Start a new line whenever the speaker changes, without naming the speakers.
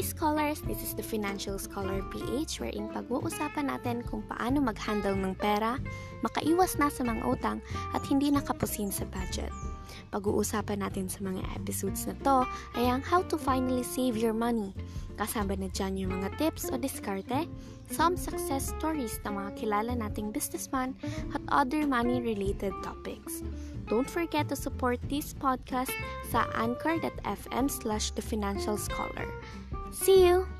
scholars! This is the Financial Scholar PH wherein pag-uusapan natin kung paano mag-handle ng pera, makaiwas na sa mga utang at hindi nakapusin sa budget. Pag-uusapan natin sa mga episodes na to ay ang how to finally save your money. Kasama na dyan yung mga tips o diskarte, some success stories ng mga kilala nating businessman at other money-related topics. Don't forget to support this podcast sa anchor.fm slash the. See you!